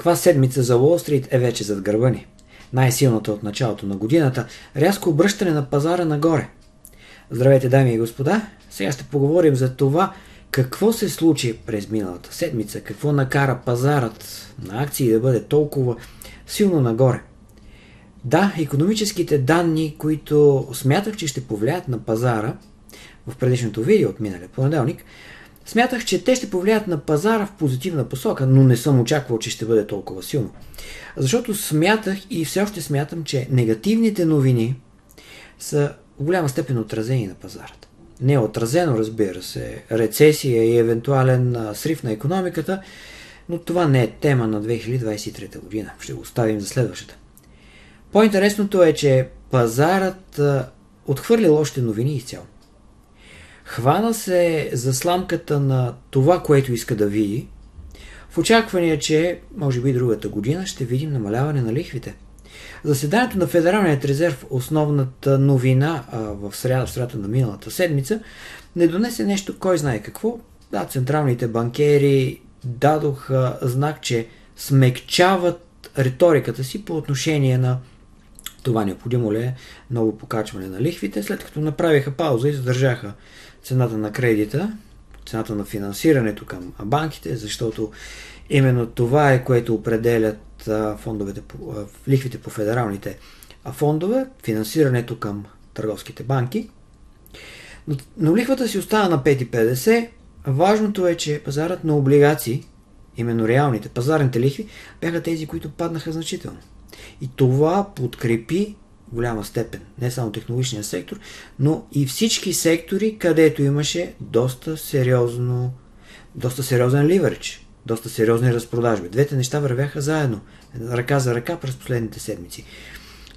Каква седмица за Уолл Стрит е вече зад гърба ни? Най-силната от началото на годината, рязко обръщане на пазара нагоре. Здравейте, дами и господа! Сега ще поговорим за това, какво се случи през миналата седмица, какво накара пазарът на акции да бъде толкова силно нагоре. Да, економическите данни, които смятах, че ще повлияят на пазара в предишното видео от миналия понеделник, Смятах, че те ще повлият на пазара в позитивна посока, но не съм очаквал, че ще бъде толкова силно. Защото смятах и все още смятам, че негативните новини са в голяма степен отразени на пазарата. Не е отразено, разбира се, рецесия и евентуален срив на економиката, но това не е тема на 2023 година. Ще го оставим за следващата. По-интересното е, че пазарът отхвърли лошите новини изцяло. Хвана се за сламката на това, което иска да види, в очакване, че, може би другата година, ще видим намаляване на лихвите. Заседанието на Федералният резерв, основната новина а, в среда, в средата на миналата седмица, не донесе нещо, кой знае какво. Да, централните банкери дадоха знак, че смекчават риториката си по отношение на това необходимо ли е ново покачване на лихвите, след като направиха пауза и задържаха цената на кредита, цената на финансирането към банките, защото именно това е което определят фондовете, лихвите по федералните фондове, финансирането към търговските банки. Но, но лихвата си остава на 5,50. Важното е, че пазарът на облигации, именно реалните пазарните лихви, бяха тези, които паднаха значително. И това подкрепи голяма степен не само технологичния сектор, но и всички сектори, където имаше доста сериозно, доста сериозен ливърич, доста сериозни разпродажби. Двете неща вървяха заедно, ръка за ръка през последните седмици.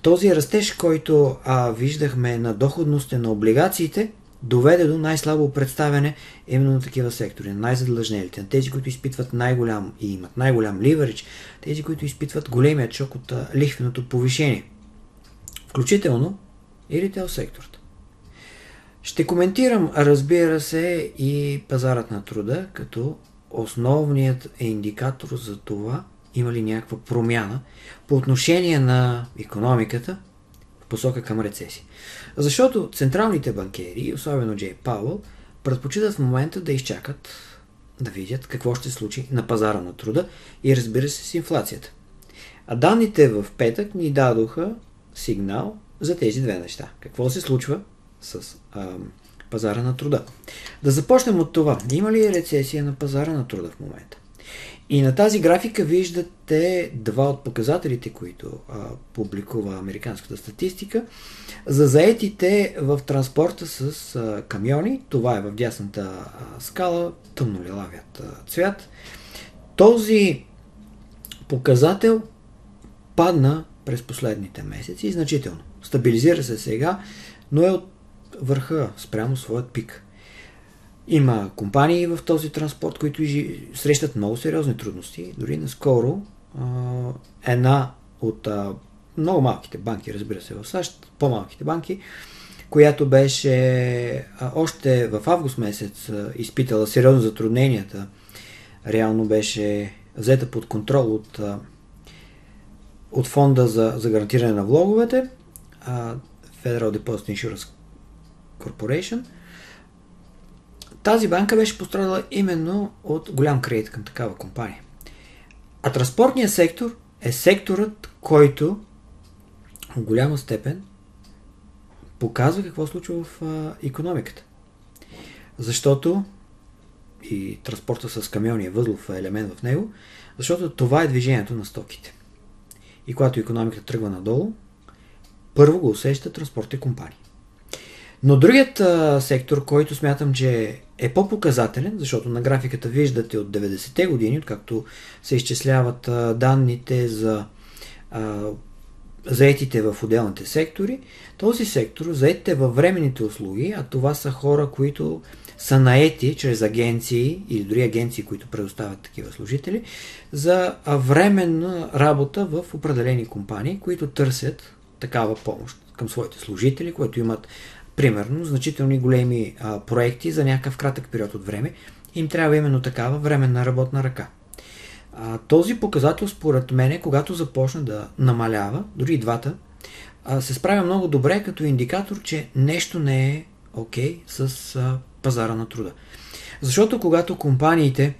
Този растеж, който а, виждахме на доходността на облигациите, доведе до най-слабо представяне именно на такива сектори, на най-задлъжнелите, на тези, които изпитват най-голям и имат най-голям ливърич, тези, които изпитват големият шок от лихвеното повишение включително и ритейл секторът. Ще коментирам, разбира се, и пазарът на труда, като основният индикатор за това има ли някаква промяна по отношение на економиката посока към рецесия. Защото централните банкери, особено Джей Пауъл, предпочитат в момента да изчакат да видят какво ще случи на пазара на труда и разбира се с инфлацията. А данните в петък ни дадоха сигнал за тези две неща. Какво се случва с а, пазара на труда? Да започнем от това. Има ли рецесия на пазара на труда в момента? И на тази графика виждате два от показателите, които а, публикува американската статистика. За заетите в транспорта с а, камиони, това е в дясната а, скала, тъмно-лилавият цвят. Този показател падна през последните месеци значително. Стабилизира се сега, но е от върха спрямо своят пик. Има компании в този транспорт, които срещат много сериозни трудности. Дори наскоро една от много малките банки, разбира се, в САЩ, по-малките банки, която беше още в август месец изпитала сериозно затрудненията, реално беше взета под контрол от от фонда за, за гарантиране на влоговете, Federal Deposit Insurance Corporation. Тази банка беше пострадала именно от голям кредит към такава компания. А транспортният сектор е секторът, който в голяма степен показва какво случва в а, економиката. Защото и транспорта с камиони е възлов елемент в него, защото това е движението на стоките. И когато економиката тръгва надолу, първо го усеща транспортни компании. Но другият а, сектор, който смятам, че е по-показателен, защото на графиката виждате от 90-те години, откакто се изчисляват данните за заетите в отделните сектори, този сектор, заетите във временните услуги, а това са хора, които са наети чрез агенции или дори агенции, които предоставят такива служители, за временна работа в определени компании, които търсят такава помощ към своите служители, които имат примерно значителни големи а, проекти за някакъв кратък период от време. Им трябва именно такава временна работна ръка. А, този показател, според мен, когато започне да намалява, дори и двата, а, се справя много добре като индикатор, че нещо не е окей okay с а, пазара на труда. Защото когато компаниите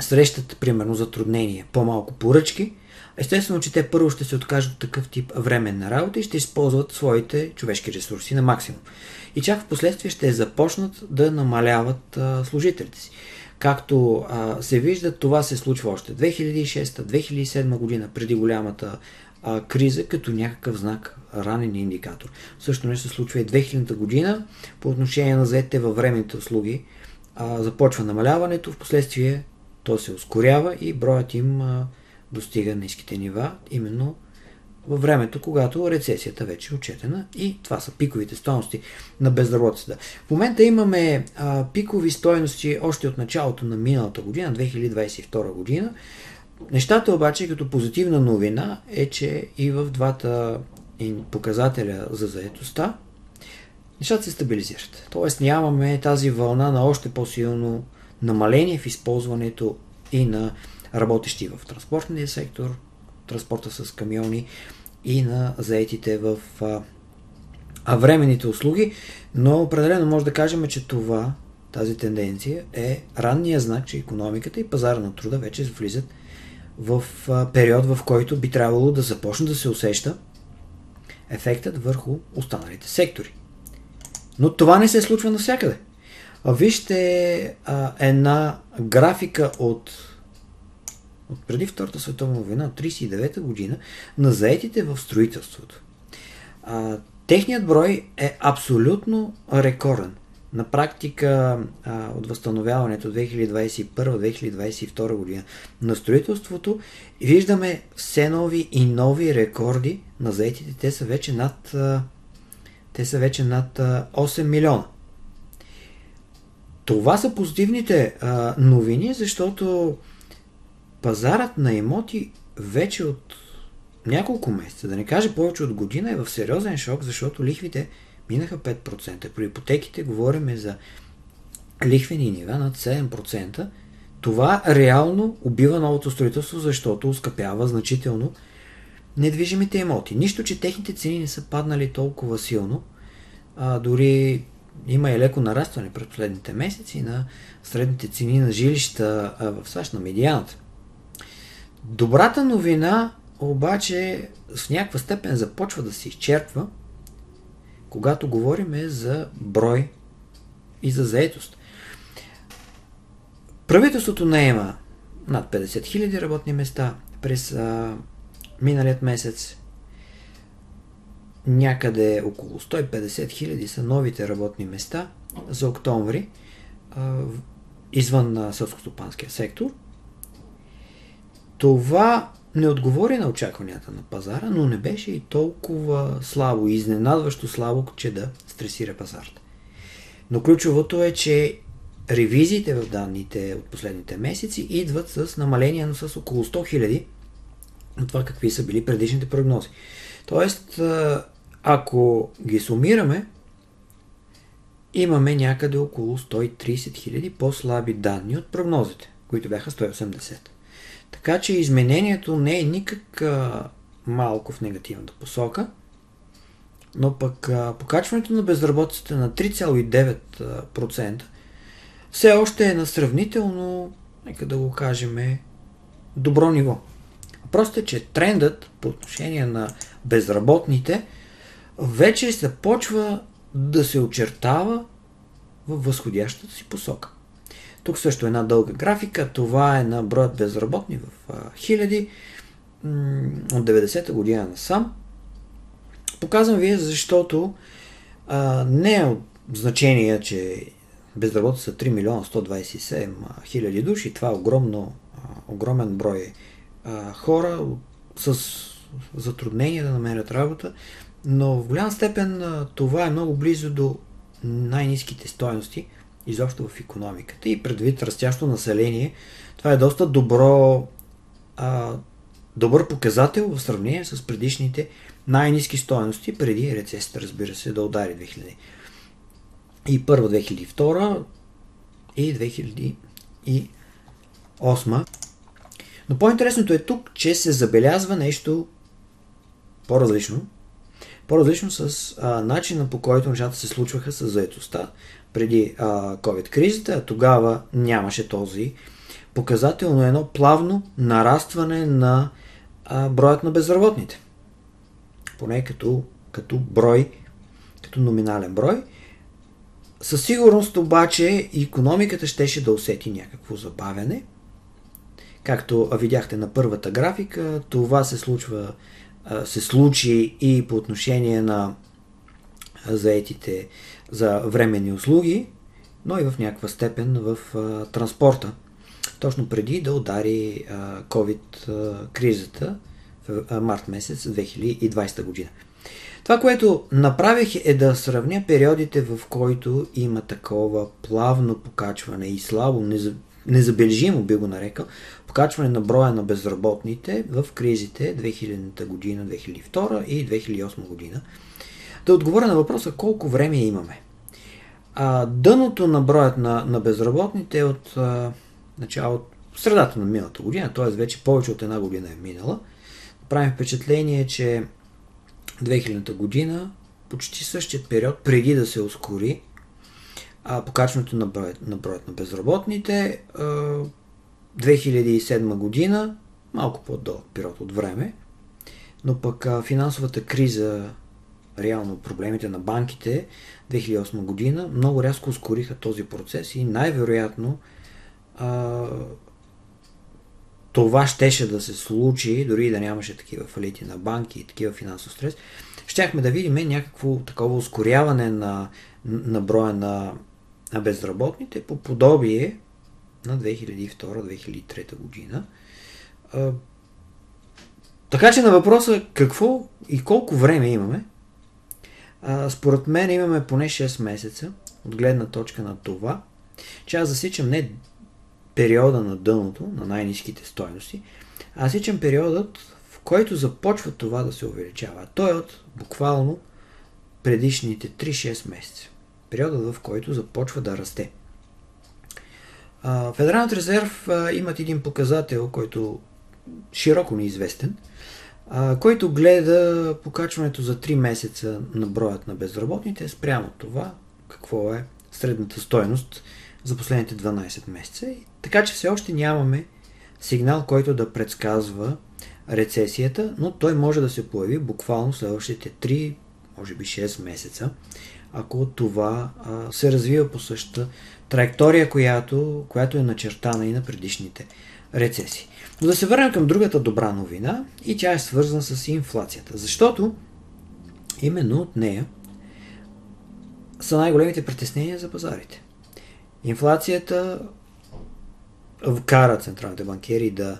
срещат, примерно, затруднения, по-малко поръчки, естествено, че те първо ще се откажат от такъв тип временна работа и ще използват своите човешки ресурси на максимум. И чак в последствие ще започнат да намаляват а, служителите си. Както а, се вижда, това се случва още 2006-2007 година, преди голямата а, криза, като някакъв знак, ранен индикатор. Също нещо се случва и 2000 година по отношение на заетите във временните услуги. А, започва намаляването, в последствие то се ускорява и броят им достига ниските нива, именно във времето, когато рецесията вече е отчетена и това са пиковите стоености на безработицата. В момента имаме а, пикови стоености още от началото на миналата година, 2022 година. Нещата обаче като позитивна новина е, че и в двата показателя за заетостта нещата се стабилизират. Тоест нямаме тази вълна на още по-силно намаление в използването и на работещи в транспортния сектор, транспорта с камиони и на заетите в а, временните услуги, но определено може да кажем, че това, тази тенденция е ранния знак, че економиката и пазара на труда вече влизат в а, период, в който би трябвало да започне да се усеща ефектът върху останалите сектори. Но това не се случва навсякъде. Вижте а, една графика от от преди Втората световна война, от 1939 година, на заетите в строителството. А, техният брой е абсолютно рекорден. На практика а, от възстановяването 2021-2022 година на строителството виждаме все нови и нови рекорди на заетите. Те са вече над, а, те са вече над а, 8 милиона. Това са позитивните а, новини, защото пазарът на имоти вече от няколко месеца, да не кажа повече от година, е в сериозен шок, защото лихвите минаха 5%. При ипотеките говорим за лихвени нива над 7%. Това реално убива новото строителство, защото ускъпява значително недвижимите имоти. Нищо, че техните цени не са паднали толкова силно, а дори има и леко нарастване през последните месеци на средните цени на жилища в САЩ на медианата. Добрата новина обаче в някаква степен започва да се изчерпва, когато говорим за брой и за заетост. Правителството наема над 50 000 работни места през а, миналият месец. Някъде около 150 000 са новите работни места за октомври извън на селскостопанския сектор – това не отговори на очакванията на пазара, но не беше и толкова слабо, изненадващо слабо, че да стресира пазарта. Но ключовото е, че ревизиите в данните от последните месеци идват с намаление но с около 100 хиляди от това какви са били предишните прогнози. Тоест, ако ги сумираме, имаме някъде около 130 хиляди по-слаби данни от прогнозите, които бяха 180. Така че изменението не е никак а, малко в негативната посока, но пък а, покачването на безработицата на 3,9% все още е на сравнително, нека да го кажем, добро ниво. Просто е, че трендът по отношение на безработните вече се почва да се очертава в възходящата си посока. Тук също една дълга графика. Това е на броят безработни в а, хиляди от 90-та година насам. Показвам ви, защото а, не е от значение, че безработни са 3 милиона 127 хиляди души. Това е огромно, огромен брой хора с затруднения да намерят работа, но в голяма степен това е много близо до най-низките стоености – изобщо в економиката и предвид растящо население, това е доста добро, а, добър показател в сравнение с предишните най-низки стоености преди рецесията, разбира се, да удари 2000. И първа 2002 и 2008. Но по-интересното е тук, че се забелязва нещо по-различно. По-различно с а, начина по който нещата се случваха с заетостта преди а, COVID-кризата, а тогава нямаше този показател, но едно плавно нарастване на а, броят на безработните. Поне като, като брой, като номинален брой. Със сигурност обаче економиката щеше да усети някакво забавяне. Както видяхте на първата графика, това се случва се случи и по отношение на заетите за временни услуги, но и в някаква степен в транспорта, точно преди да удари COVID-кризата в март месец 2020 година. Това, което направих е да сравня периодите, в които има такова плавно покачване и слабо, незабележимо би го нарекал, покачване на броя на безработните в кризите 2000 година, 2002 и 2008 година. Да отговоря на въпроса колко време имаме. А, дъното на броят на, на безработните е от а, начало, средата на миналата година, т.е. вече повече от една година е минала. Правим впечатление, че 2000 година, почти същият период, преди да се ускори а, покачването на броят, на броят на безработните, а, 2007 година, малко по-дълъг период от време, но пък финансовата криза, реално проблемите на банките 2008 година, много рязко ускориха този процес и най-вероятно а, това щеше да се случи, дори да нямаше такива фалити на банки и такива финансов стрес, щяхме да видим някакво такова ускоряване на, на броя на, на безработните по подобие на 2002-2003 година. А, така че на въпроса какво и колко време имаме, а, според мен имаме поне 6 месеца от гледна точка на това, че аз засичам не периода на дъното, на най-низките стоености, аз засичам периодът, в който започва това да се увеличава. Той е от буквално предишните 3-6 месеца. Периодът, в който започва да расте. Федералният резерв имат един показател, който широко неизвестен, който гледа покачването за 3 месеца на броят на безработните спрямо това какво е средната стоеност за последните 12 месеца. Така че все още нямаме сигнал, който да предсказва рецесията, но той може да се появи буквално следващите 3, може би 6 месеца, ако това се развива по същата траектория, която, която е начертана и на предишните рецесии. Но да се върнем към другата добра новина и тя е свързана с инфлацията, защото именно от нея са най-големите притеснения за пазарите. Инфлацията вкара централните банкери да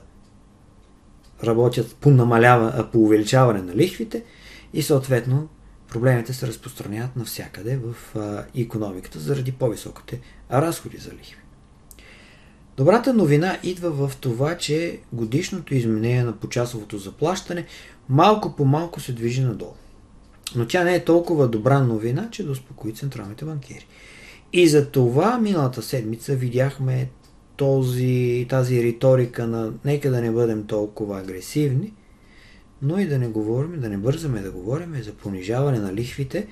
работят по, намалява, по увеличаване на лихвите и съответно проблемите се разпространяват навсякъде в а, економиката заради по-високите разходи за лихви. Добрата новина идва в това, че годишното изменение на почасовото заплащане малко по малко се движи надолу. Но тя не е толкова добра новина, че да успокои централните банкери. И за това миналата седмица видяхме този, тази риторика на нека да не бъдем толкова агресивни – но и да не говорим, да не бързаме да говорим за понижаване на лихвите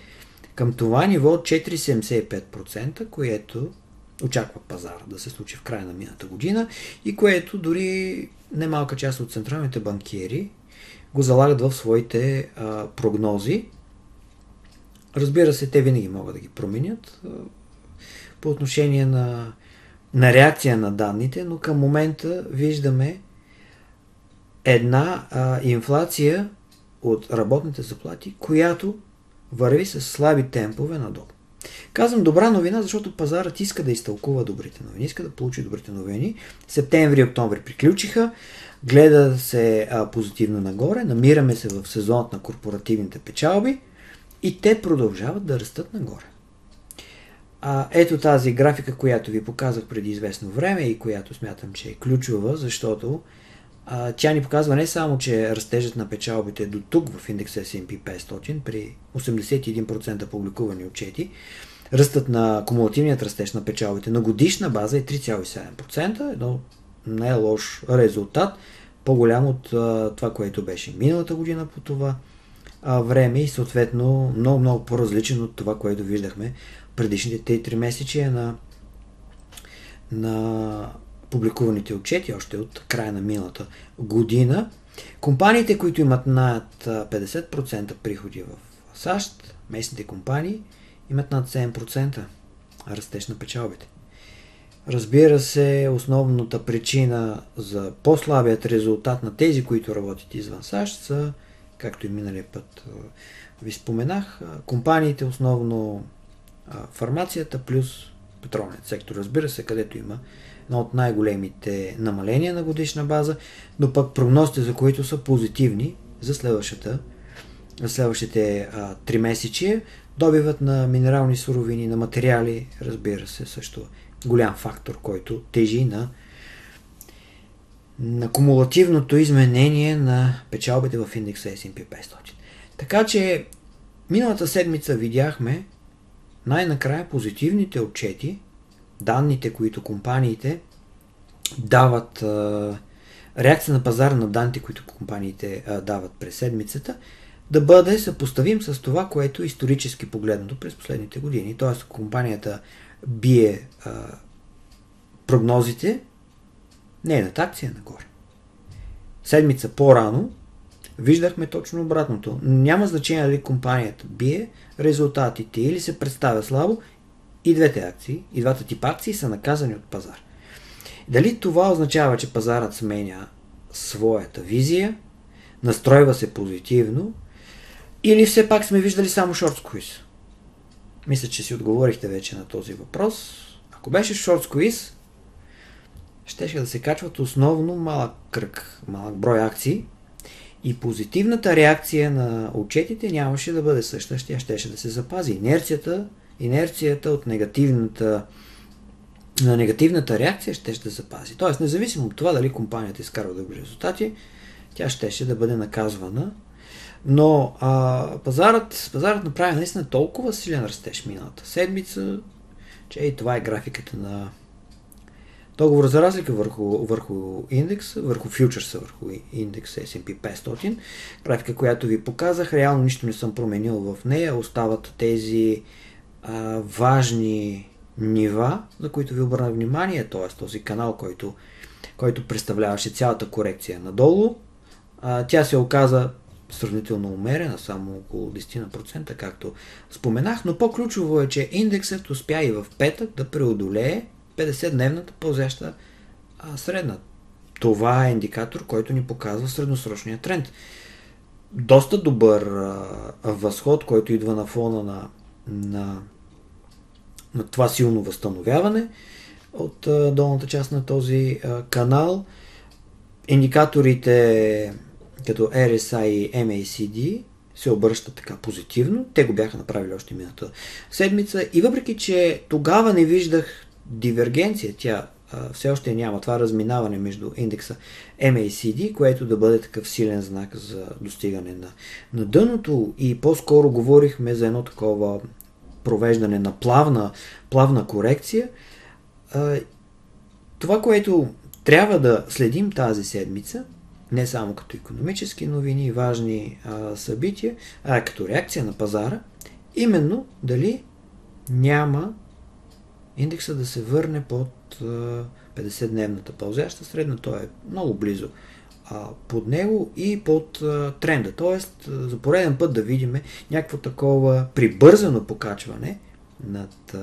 към това ниво от 4,75%, което очаква пазара да се случи в края на мината година и което дори немалка част от централните банкиери го залагат в своите а, прогнози. Разбира се, те винаги могат да ги променят а, по отношение на, на реакция на данните, но към момента виждаме една а, инфлация от работните заплати, която върви с слаби темпове надолу. Казвам добра новина, защото пазарът иска да изтълкува добрите новини, иска да получи добрите новини. Септември и октомври приключиха, гледа се а, позитивно нагоре, намираме се в сезонът на корпоративните печалби и те продължават да растат нагоре. А, ето тази графика, която ви показах преди известно време и която смятам, че е ключова, защото а, тя ни показва не само, че растежът на печалбите до тук в индекса S&P 500 при 81% публикувани отчети, ръстът на кумулативният растеж на печалбите на годишна база е 3,7%, едно не е лош резултат по-голям от а, това, което беше миналата година по това а, време и съответно много, много по-различен от това, което виждахме предишните 3 месечия на, на публикуваните отчети още от края на миналата година. Компаниите, които имат над 50% приходи в САЩ, местните компании, имат над 7% растеж на печалбите. Разбира се, основната причина за по-слабият резултат на тези, които работят извън САЩ са, както и миналия път ви споменах, компаниите, основно фармацията плюс петролният сектор, разбира се, където има едно от най-големите намаления на годишна база, но пък прогнозите, за които са позитивни за следващата за следващите три месечи, добиват на минерални суровини, на материали, разбира се, също голям фактор, който тежи на, на кумулативното изменение на печалбите в индекса S&P 500. Така че миналата седмица видяхме най-накрая позитивните отчети, данните, които компаниите дават, реакция на пазара на данните, които компаниите дават през седмицата, да бъде съпоставим с това, което е исторически погледнато през последните години. Тоест, компанията бие а, прогнозите, нейната акция е нагоре. Седмица по-рано виждахме точно обратното. Няма значение дали компанията бие резултатите или се представя слабо, и двете акции, и двата типа акции са наказани от пазар. Дали това означава, че пазарът сменя своята визия, настройва се позитивно, или все пак сме виждали само шорт сквиз? Мисля, че си отговорихте вече на този въпрос. Ако беше шорт сквиз, щеше да се качват основно малък кръг, малък брой акции и позитивната реакция на отчетите нямаше да бъде съща, ще щеше да се запази. Инерцията, инерцията от негативната на негативната реакция ще ще запази. Тоест, независимо от това дали компанията изкарва добри резултати, тя щеше да бъде наказвана но а, пазарът, пазарът направи наистина толкова силен растеж миналата седмица, че и това е графиката на договор за разлика върху, върху индекс, върху фьючерса, върху индекс S&P 500. Графика, която ви показах, реално нищо не съм променил в нея. Остават тези а, важни нива, за които ви обърна внимание, т.е. този канал, който, който представляваше цялата корекция надолу. А, тя се оказа сравнително умерена, само около 10%, както споменах, но по-ключово е, че индексът успя и в петък да преодолее 50-дневната ползяща средна. Това е индикатор, който ни показва средносрочния тренд. Доста добър а, възход, който идва на фона на, на, на това силно възстановяване от долната част на този канал. Индикаторите като RSI и MACD се обръщат така позитивно. Те го бяха направили още миналата седмица и въпреки, че тогава не виждах дивергенция, тя все още няма това разминаване между индекса MACD, което да бъде такъв силен знак за достигане на, на дъното и по-скоро говорихме за едно такова провеждане на плавна, плавна корекция. Това, което трябва да следим тази седмица – не само като економически новини и важни събития, а като реакция на пазара, именно дали няма индекса да се върне под а, 50-дневната пълзяща средна, то е много близо под него и под тренда. Тоест, за пореден път да видим някакво такова прибързано покачване над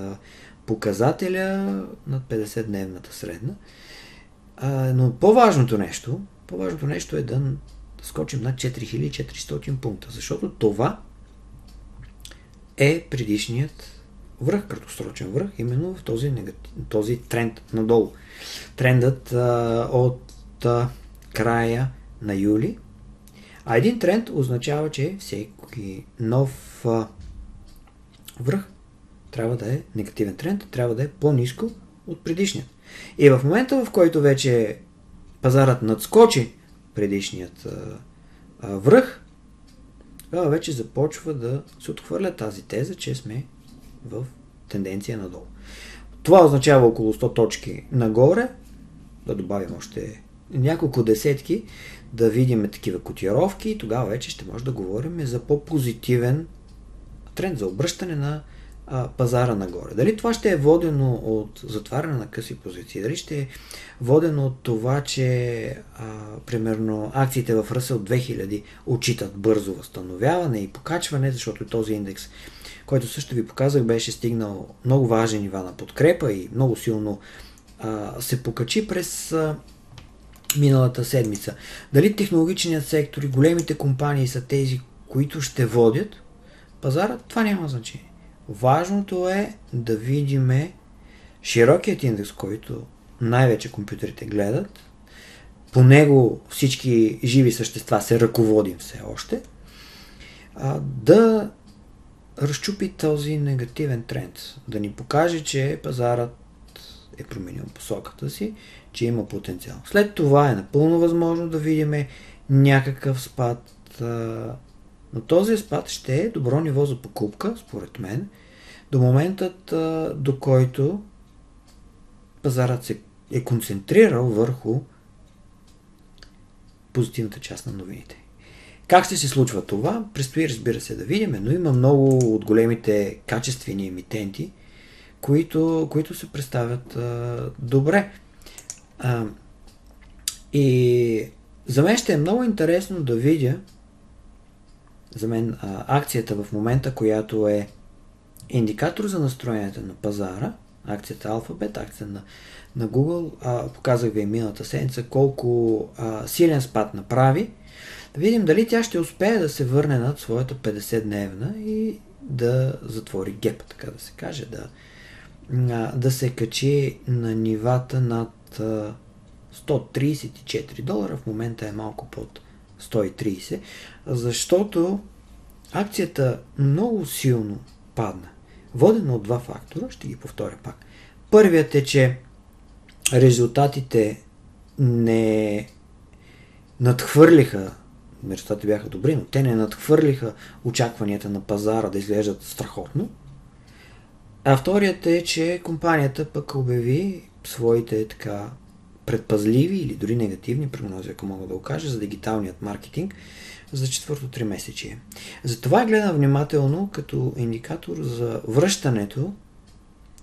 показателя над 50-дневната средна. Но по-важното нещо, по-важното нещо е да скочим над 4400 пункта, защото това е предишният връх, краткосрочен връх, именно в този, негатив, този тренд надолу. Трендът а, от а, края на юли. А един тренд означава, че всеки нов връх трябва да е негативен тренд, трябва да е по-низко от предишния. И в момента, в който вече пазарът надскочи предишният връх, тогава вече започва да се отхвърля тази теза, че сме в тенденция надолу. Това означава около 100 точки нагоре, да добавим още няколко десетки да видим такива котировки и тогава вече ще може да говорим за по-позитивен тренд за обръщане на а, пазара нагоре. Дали това ще е водено от затваряне на къси позиции, дали ще е водено от това, че а, примерно акциите в Ръсъл 2000 отчитат бързо възстановяване и покачване, защото този индекс, който също ви показах, беше стигнал много важни нива на подкрепа и много силно а, се покачи през а, миналата седмица. Дали технологичният сектор и големите компании са тези, които ще водят пазара, това няма значение. Важното е да видиме широкият индекс, който най-вече компютрите гледат. По него всички живи същества се ръководим все още. Да разчупи този негативен тренд. Да ни покаже, че пазарът е променил посоката си, че има потенциал. След това е напълно възможно да видим някакъв спад, но този спад ще е добро ниво за покупка, според мен, до моментът, до който пазарът се е концентрирал върху позитивната част на новините. Как ще се случва това? Предстои, разбира се, да видим, но има много от големите качествени емитенти, които, които се представят а, добре. А, и за мен ще е много интересно да видя за мен а, акцията в момента, която е индикатор за настроението на пазара, акцията Alphabet, акция на, на Google, а, показах ви миналата седмица колко а, силен спад направи. Да видим дали тя ще успее да се върне над своята 50-дневна и да затвори гепа, така да се каже, да, да се качи на нивата над а, 134 долара, в момента е малко под 130, защото акцията много силно падна. Водена от два фактора, ще ги повторя пак. Първият е, че резултатите не надхвърлиха, резултатите бяха добри, но те не надхвърлиха очакванията на пазара да изглеждат страхотно. А вторият е, че компанията пък обяви своите така предпазливи или дори негативни прогнози, ако мога да го кажа, за дигиталният маркетинг за четвърто три месечие. Затова гледам внимателно като индикатор за връщането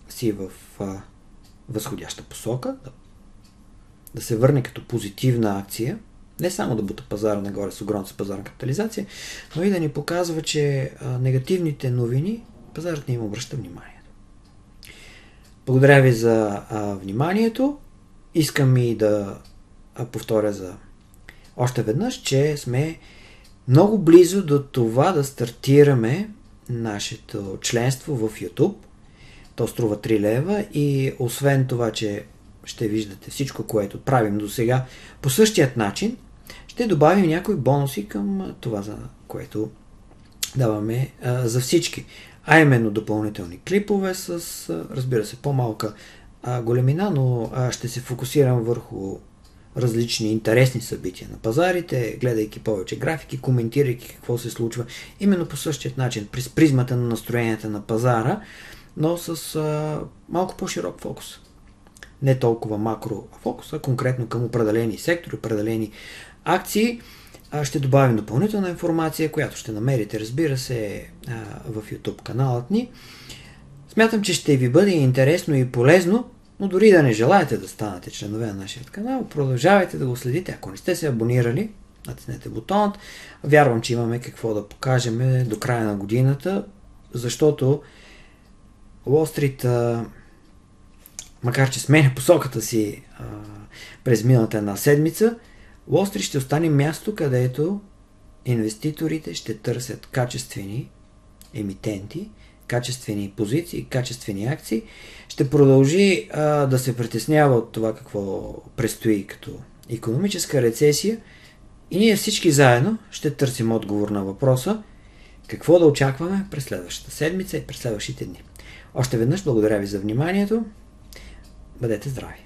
си в а, възходяща посока, да, да се върне като позитивна акция, не само да бута пазара нагоре с огромната пазарна капитализация, но и да ни показва, че а, негативните новини пазарът не им обръща вниманието. Благодаря ви за а, вниманието. Искам и да повторя за още веднъж, че сме много близо до това да стартираме нашето членство в YouTube. То струва 3 лева и освен това, че ще виждате всичко, което правим до сега по същият начин, ще добавим някои бонуси към това, за което даваме а, за всички. А именно допълнителни клипове с, а, разбира се, по-малка а, големина, но а, ще се фокусирам върху различни интересни събития на пазарите, гледайки повече графики, коментирайки какво се случва, именно по същия начин, през призмата на настроенията на пазара, но с а, малко по-широк фокус. Не толкова макро фокус, а конкретно към определени сектори, определени акции. Ще добавим допълнителна информация, която ще намерите, разбира се, в YouTube каналът ни. Смятам, че ще ви бъде интересно и полезно но дори да не желаете да станете членове на нашия канал, продължавайте да го следите. Ако не сте се абонирали, натиснете бутонът. Вярвам, че имаме какво да покажем до края на годината, защото Wall Street, макар че сменя посоката си през миналата една седмица, Street ще остане място, където инвеститорите ще търсят качествени емитенти, качествени позиции, качествени акции, ще продължи а, да се притеснява от това какво предстои като економическа рецесия и ние всички заедно ще търсим отговор на въпроса какво да очакваме през следващата седмица и през следващите дни. Още веднъж благодаря ви за вниманието. Бъдете здрави!